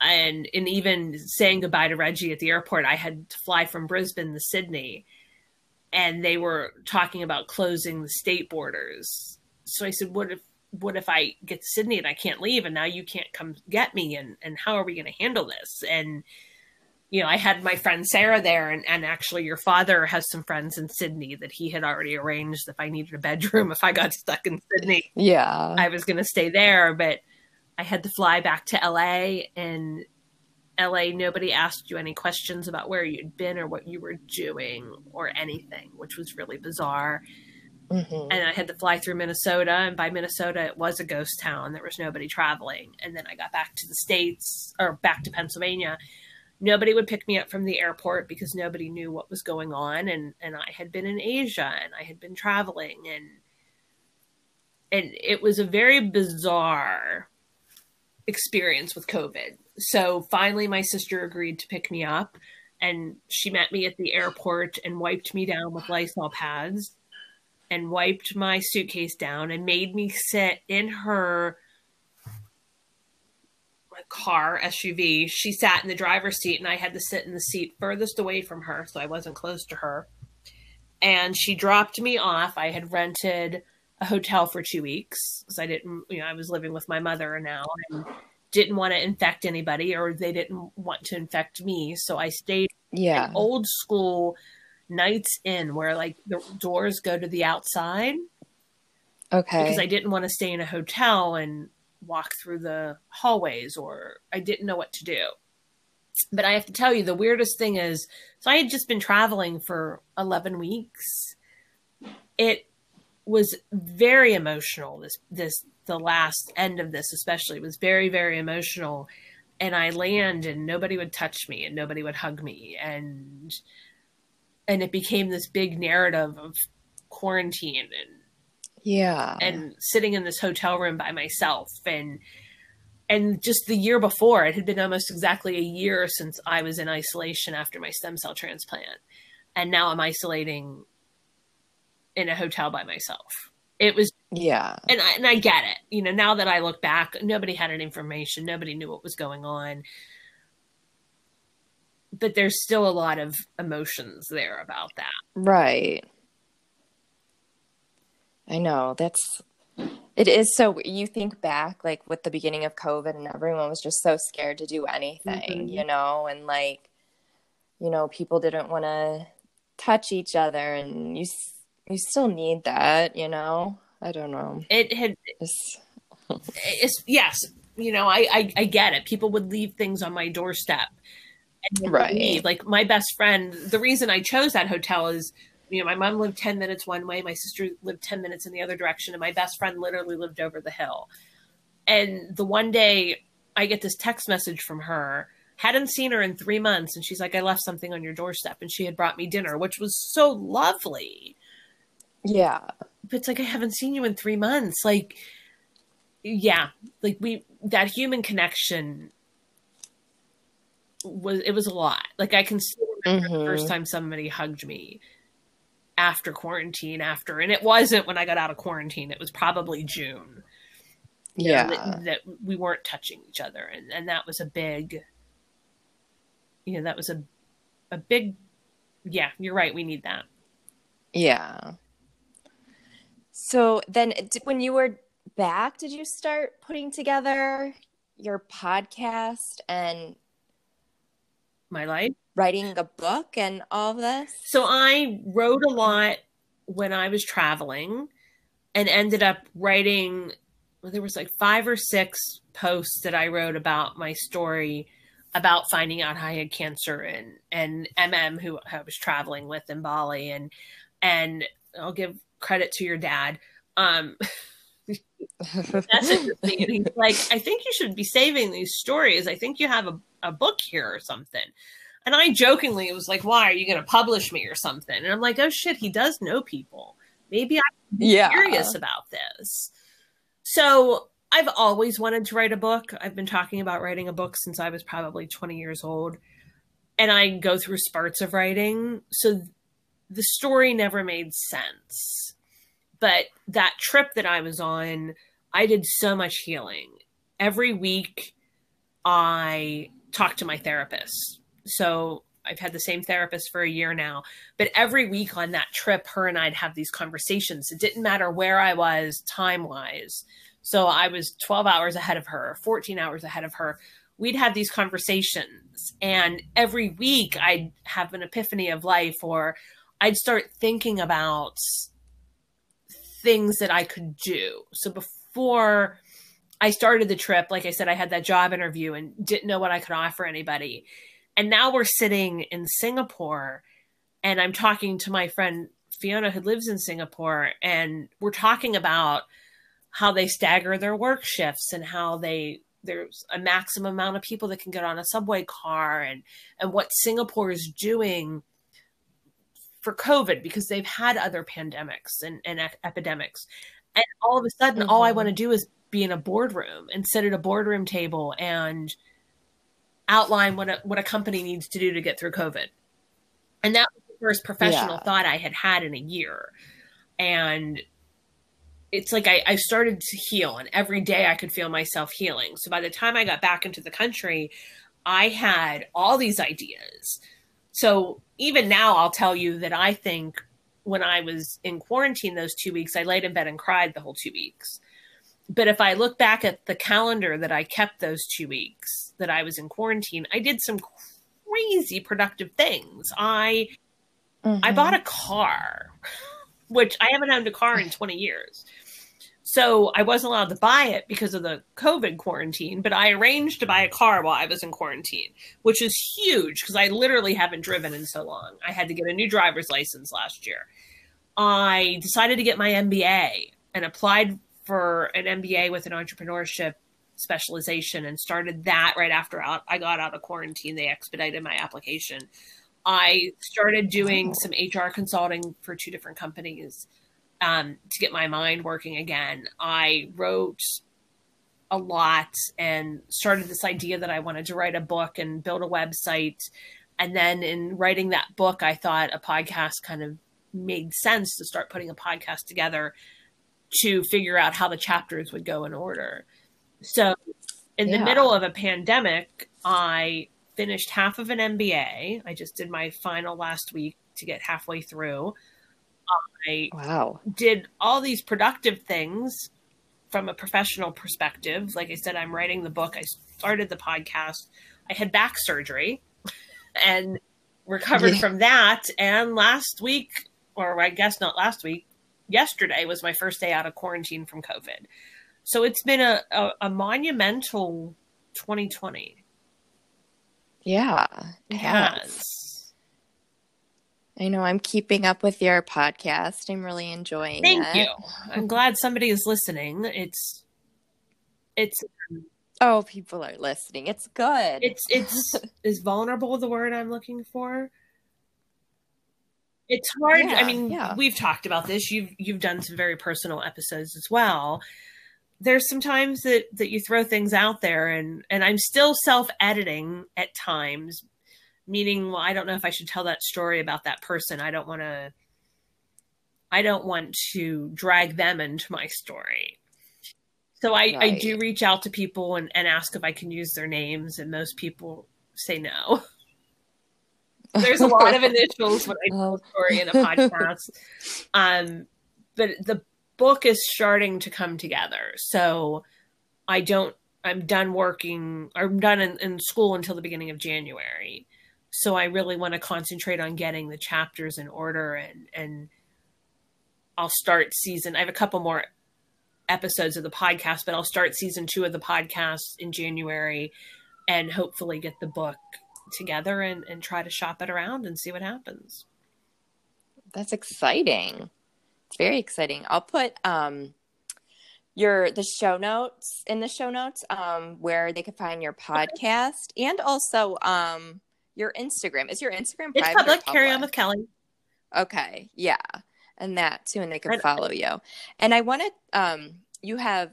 And and even saying goodbye to reggie at the airport i had to fly from brisbane to sydney and they were talking about closing the state borders. So i said what if what if i get to sydney and i can't leave and now you can't come get me? And and how are we going to handle this? And you know, I had my friend Sarah there, and, and actually, your father has some friends in Sydney that he had already arranged if I needed a bedroom, if I got stuck in Sydney. Yeah. I was going to stay there, but I had to fly back to LA, and LA, nobody asked you any questions about where you'd been or what you were doing or anything, which was really bizarre. Mm-hmm. And I had to fly through Minnesota. And by Minnesota, it was a ghost town. There was nobody traveling. And then I got back to the States or back to Pennsylvania. Nobody would pick me up from the airport because nobody knew what was going on. And, and I had been in Asia and I had been traveling. And, and it was a very bizarre experience with COVID. So finally, my sister agreed to pick me up. And she met me at the airport and wiped me down with Lysol pads and wiped my suitcase down and made me sit in her car SUV. She sat in the driver's seat and I had to sit in the seat furthest away from her so I wasn't close to her. And she dropped me off. I had rented a hotel for 2 weeks because I didn't you know I was living with my mother now and didn't want to infect anybody or they didn't want to infect me so I stayed yeah old school Knights Inn where like the doors go to the outside. Okay. Because I didn't want to stay in a hotel and walk through the hallways or I didn't know what to do. But I have to tell you, the weirdest thing is so I had just been traveling for 11 weeks. It was very emotional. This, this, the last end of this, especially, was very, very emotional. And I land and nobody would touch me and nobody would hug me. And and it became this big narrative of quarantine and yeah. and sitting in this hotel room by myself and and just the year before it had been almost exactly a year since i was in isolation after my stem cell transplant and now i'm isolating in a hotel by myself. It was yeah. and I, and I get it. You know now that i look back nobody had any information nobody knew what was going on. But there's still a lot of emotions there about that. Right. I know. That's it is so you think back like with the beginning of COVID and everyone was just so scared to do anything, mm-hmm. you know, and like you know, people didn't want to touch each other and you you still need that, you know. I don't know. It had it's, it's yes, you know, I, I I get it. People would leave things on my doorstep right. Leave. Like my best friend, the reason I chose that hotel is, you know, my mom lived 10 minutes one way, my sister lived 10 minutes in the other direction, and my best friend literally lived over the hill. And the one day I get this text message from her, hadn't seen her in three months, and she's like, I left something on your doorstep, and she had brought me dinner, which was so lovely. Yeah. But it's like, I haven't seen you in three months. Like, yeah, like we, that human connection was it was a lot. Like I can still remember mm-hmm. the first time somebody hugged me after quarantine after and it wasn't when I got out of quarantine. It was probably June. Yeah. Know, that, that, we weren't touching each other and and that was a big you know, that was a a big yeah, you're right, we need that. Yeah. So then when you were back, did you start putting together your podcast and my life. Writing a book and all of this? So I wrote a lot when I was traveling and ended up writing well, there was like five or six posts that I wrote about my story about finding out I had cancer and and MM who I was traveling with in Bali and and I'll give credit to your dad. Um. He's like, I think you should be saving these stories. I think you have a a book here or something. And I jokingly was like, why are you going to publish me or something? And I'm like, oh shit, he does know people. Maybe I'm yeah. curious about this. So I've always wanted to write a book. I've been talking about writing a book since I was probably 20 years old. And I go through spurts of writing. So the story never made sense. But that trip that I was on, I did so much healing. Every week, I talk to my therapist. So I've had the same therapist for a year now. But every week on that trip, her and I'd have these conversations. It didn't matter where I was time wise. So I was 12 hours ahead of her, 14 hours ahead of her. We'd have these conversations. And every week I'd have an epiphany of life, or I'd start thinking about things that I could do. So before I started the trip, like I said, I had that job interview and didn't know what I could offer anybody. And now we're sitting in Singapore and I'm talking to my friend Fiona, who lives in Singapore, and we're talking about how they stagger their work shifts and how they there's a maximum amount of people that can get on a subway car and and what Singapore is doing for COVID because they've had other pandemics and, and epidemics. And all of a sudden, mm-hmm. all I want to do is be in a boardroom and sit at a boardroom table and outline what a, what a company needs to do to get through COVID. And that was the first professional yeah. thought I had had in a year. And it's like I, I started to heal, and every day I could feel myself healing. So by the time I got back into the country, I had all these ideas. So even now, I'll tell you that I think when I was in quarantine those two weeks, I laid in bed and cried the whole two weeks. But if I look back at the calendar that I kept those two weeks that I was in quarantine, I did some crazy productive things. I mm-hmm. I bought a car, which I haven't owned a car in 20 years. So I wasn't allowed to buy it because of the COVID quarantine, but I arranged to buy a car while I was in quarantine, which is huge because I literally haven't driven in so long. I had to get a new driver's license last year. I decided to get my MBA and applied for an MBA with an entrepreneurship specialization and started that right after I got out of quarantine. They expedited my application. I started doing some HR consulting for two different companies um, to get my mind working again. I wrote a lot and started this idea that I wanted to write a book and build a website. And then in writing that book, I thought a podcast kind of made sense to start putting a podcast together to figure out how the chapters would go in order. So, in yeah. the middle of a pandemic, I finished half of an MBA. I just did my final last week to get halfway through. I wow. did all these productive things from a professional perspective. Like I said, I'm writing the book. I started the podcast. I had back surgery and recovered yeah. from that. And last week, or I guess not last week, yesterday was my first day out of quarantine from COVID. So it's been a, a, a monumental 2020. Yeah, it has. I know I'm keeping up with your podcast. I'm really enjoying Thank it. you. I'm glad somebody is listening. It's it's Oh, people are listening. It's good. It's it's is vulnerable the word I'm looking for. It's hard. Yeah, I mean, yeah. we've talked about this. You've you've done some very personal episodes as well. There's some times that that you throw things out there and and I'm still self-editing at times meaning well i don't know if i should tell that story about that person i don't want to i don't want to drag them into my story so i, right. I do reach out to people and, and ask if i can use their names and most people say no there's a lot of initials when i tell a story in a podcast. Um, but the book is starting to come together. So i don't i'm done working i'm done in, in school until the beginning of january. So I really want to concentrate on getting the chapters in order and and I'll start season I have a couple more episodes of the podcast, but I'll start season 2 of the podcast in January and hopefully get the book together and and try to shop it around and see what happens. That's exciting. It's very exciting. I'll put um your the show notes in the show notes um where they can find your podcast and also um your Instagram. Is your Instagram it's public? Carry on with Kelly. Okay, yeah, and that too, and they can follow you. And I want to. Um, you have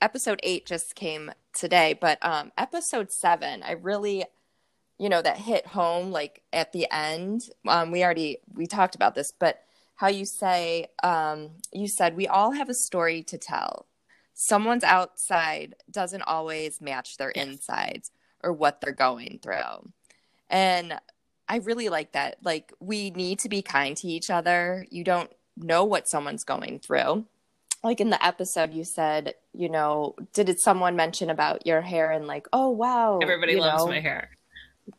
episode eight just came today, but um, episode seven, I really, you know, that hit home like at the end. Um, we already we talked about this, but how you say, um, you said we all have a story to tell. Someone's outside doesn't always match their insides or what they're going through. And I really like that. Like, we need to be kind to each other. You don't know what someone's going through. Like in the episode, you said, you know, did someone mention about your hair and like, oh, wow. Everybody loves know, my hair.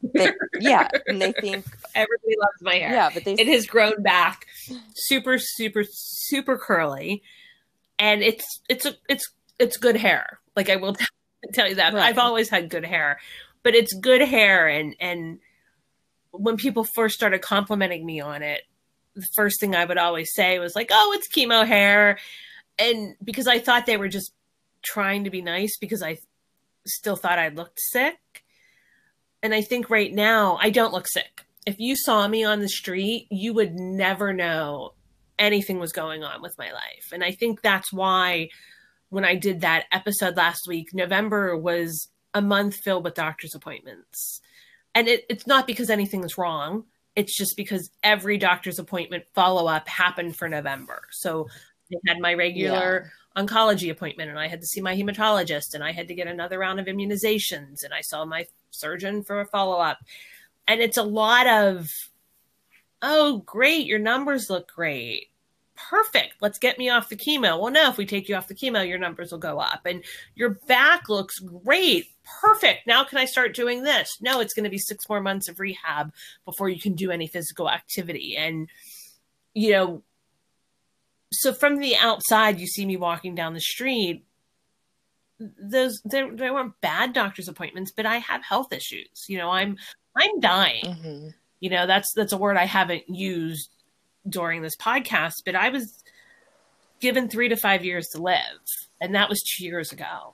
They, yeah. And they think everybody loves my hair. Yeah. But they, it has grown back super, super, super curly. And it's, it's, a, it's, it's good hair. Like, I will t- tell you that. Right. I've always had good hair but it's good hair and and when people first started complimenting me on it the first thing I would always say was like, "Oh, it's chemo hair," and because I thought they were just trying to be nice because I still thought I looked sick. And I think right now I don't look sick. If you saw me on the street, you would never know anything was going on with my life. And I think that's why when I did that episode last week, November was a month filled with doctor's appointments. And it, it's not because anything's wrong. It's just because every doctor's appointment follow up happened for November. So I had my regular. Oncology appointment and I had to see my hematologist and I had to get another round of immunizations and I saw my surgeon for a follow up. And it's a lot of, oh, great, your numbers look great perfect. Let's get me off the chemo. Well, no, if we take you off the chemo, your numbers will go up. And your back looks great. Perfect. Now, can I start doing this? No, it's going to be six more months of rehab before you can do any physical activity. And, you know, so from the outside, you see me walking down the street. Those there, there weren't bad doctor's appointments, but I have health issues. You know, I'm I'm dying. Mm-hmm. You know, that's that's a word I haven't used during this podcast, but I was given three to five years to live, and that was two years ago.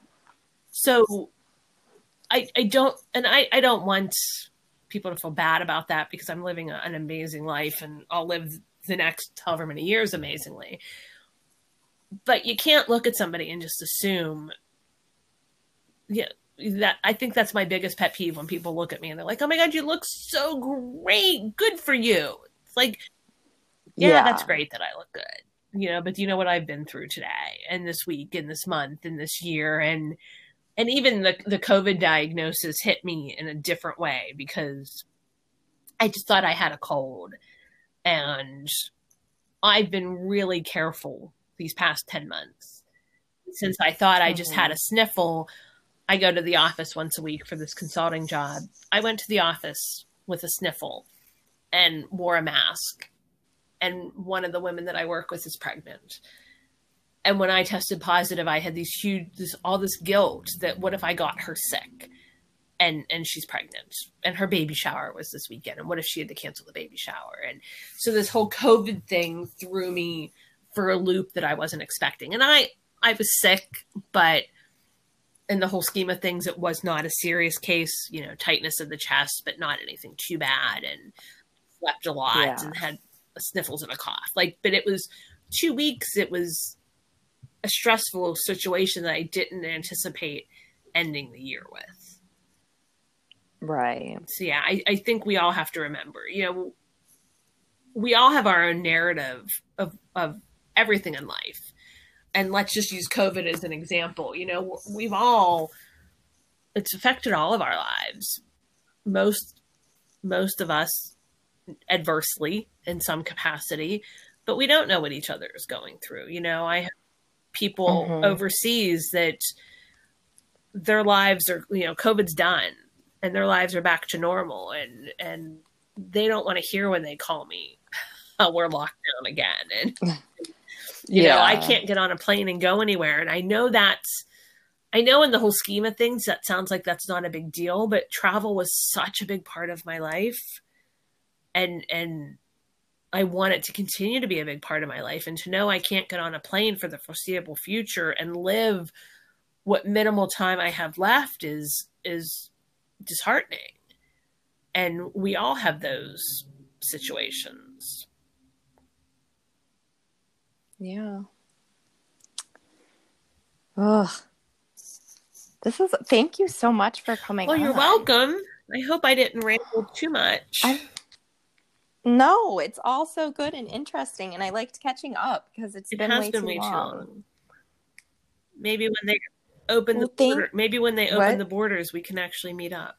So I I don't and I I don't want people to feel bad about that because I'm living an amazing life and I'll live the next however many years amazingly. But you can't look at somebody and just assume yeah that I think that's my biggest pet peeve when people look at me and they're like, "Oh my god, you look so great. Good for you." It's like yeah, yeah, that's great that I look good. You know, but you know what I've been through today and this week and this month and this year and and even the the COVID diagnosis hit me in a different way because I just thought I had a cold and I've been really careful these past 10 months. Since I thought I just had a sniffle, I go to the office once a week for this consulting job. I went to the office with a sniffle and wore a mask and one of the women that I work with is pregnant. And when I tested positive, I had these huge, this all this guilt that what if I got her sick, and and she's pregnant, and her baby shower was this weekend, and what if she had to cancel the baby shower? And so this whole COVID thing threw me for a loop that I wasn't expecting. And I I was sick, but in the whole scheme of things, it was not a serious case. You know, tightness of the chest, but not anything too bad, and slept a lot yeah. and had sniffles and a cough. Like, but it was two weeks. It was a stressful situation that I didn't anticipate ending the year with. Right. So yeah, I, I think we all have to remember, you know, we all have our own narrative of of everything in life. And let's just use COVID as an example. You know, we've all it's affected all of our lives. Most most of us adversely in some capacity, but we don't know what each other is going through. You know, I have people mm-hmm. overseas that their lives are, you know, COVID's done and their lives are back to normal and and they don't want to hear when they call me oh, we're locked down again and you yeah. know i can't get on a plane and go anywhere and i know that's i know in the whole scheme of things that sounds like that's not a big deal but travel was such a big part of my life and and I want it to continue to be a big part of my life and to know I can't get on a plane for the foreseeable future and live what minimal time I have left is is disheartening. And we all have those situations. Yeah. Ugh. This is thank you so much for coming. Well, you're welcome. I hope I didn't ramble too much. I'm- no, it's all so good and interesting, and I liked catching up because it's it been, way, been too way too long. Maybe when they open well, the think, border, maybe when they open what? the borders, we can actually meet up.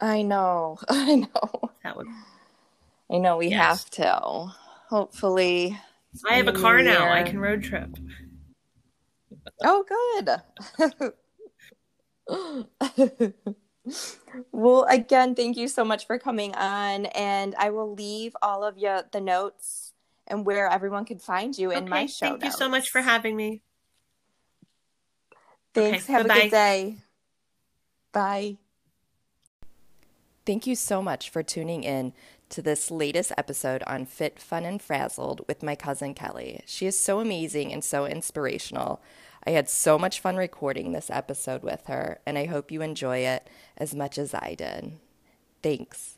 I know, I know. That would. I know we yes. have to. Hopefully, I have a car year. now. I can road trip. Oh, good. well, again, thank you so much for coming on. And I will leave all of you the notes and where everyone can find you in my show. Thank notes. you so much for having me. Thanks. Okay, Have bye-bye. a good day. Bye. Thank you so much for tuning in to this latest episode on Fit, Fun, and Frazzled with my cousin Kelly. She is so amazing and so inspirational. I had so much fun recording this episode with her, and I hope you enjoy it as much as I did. Thanks.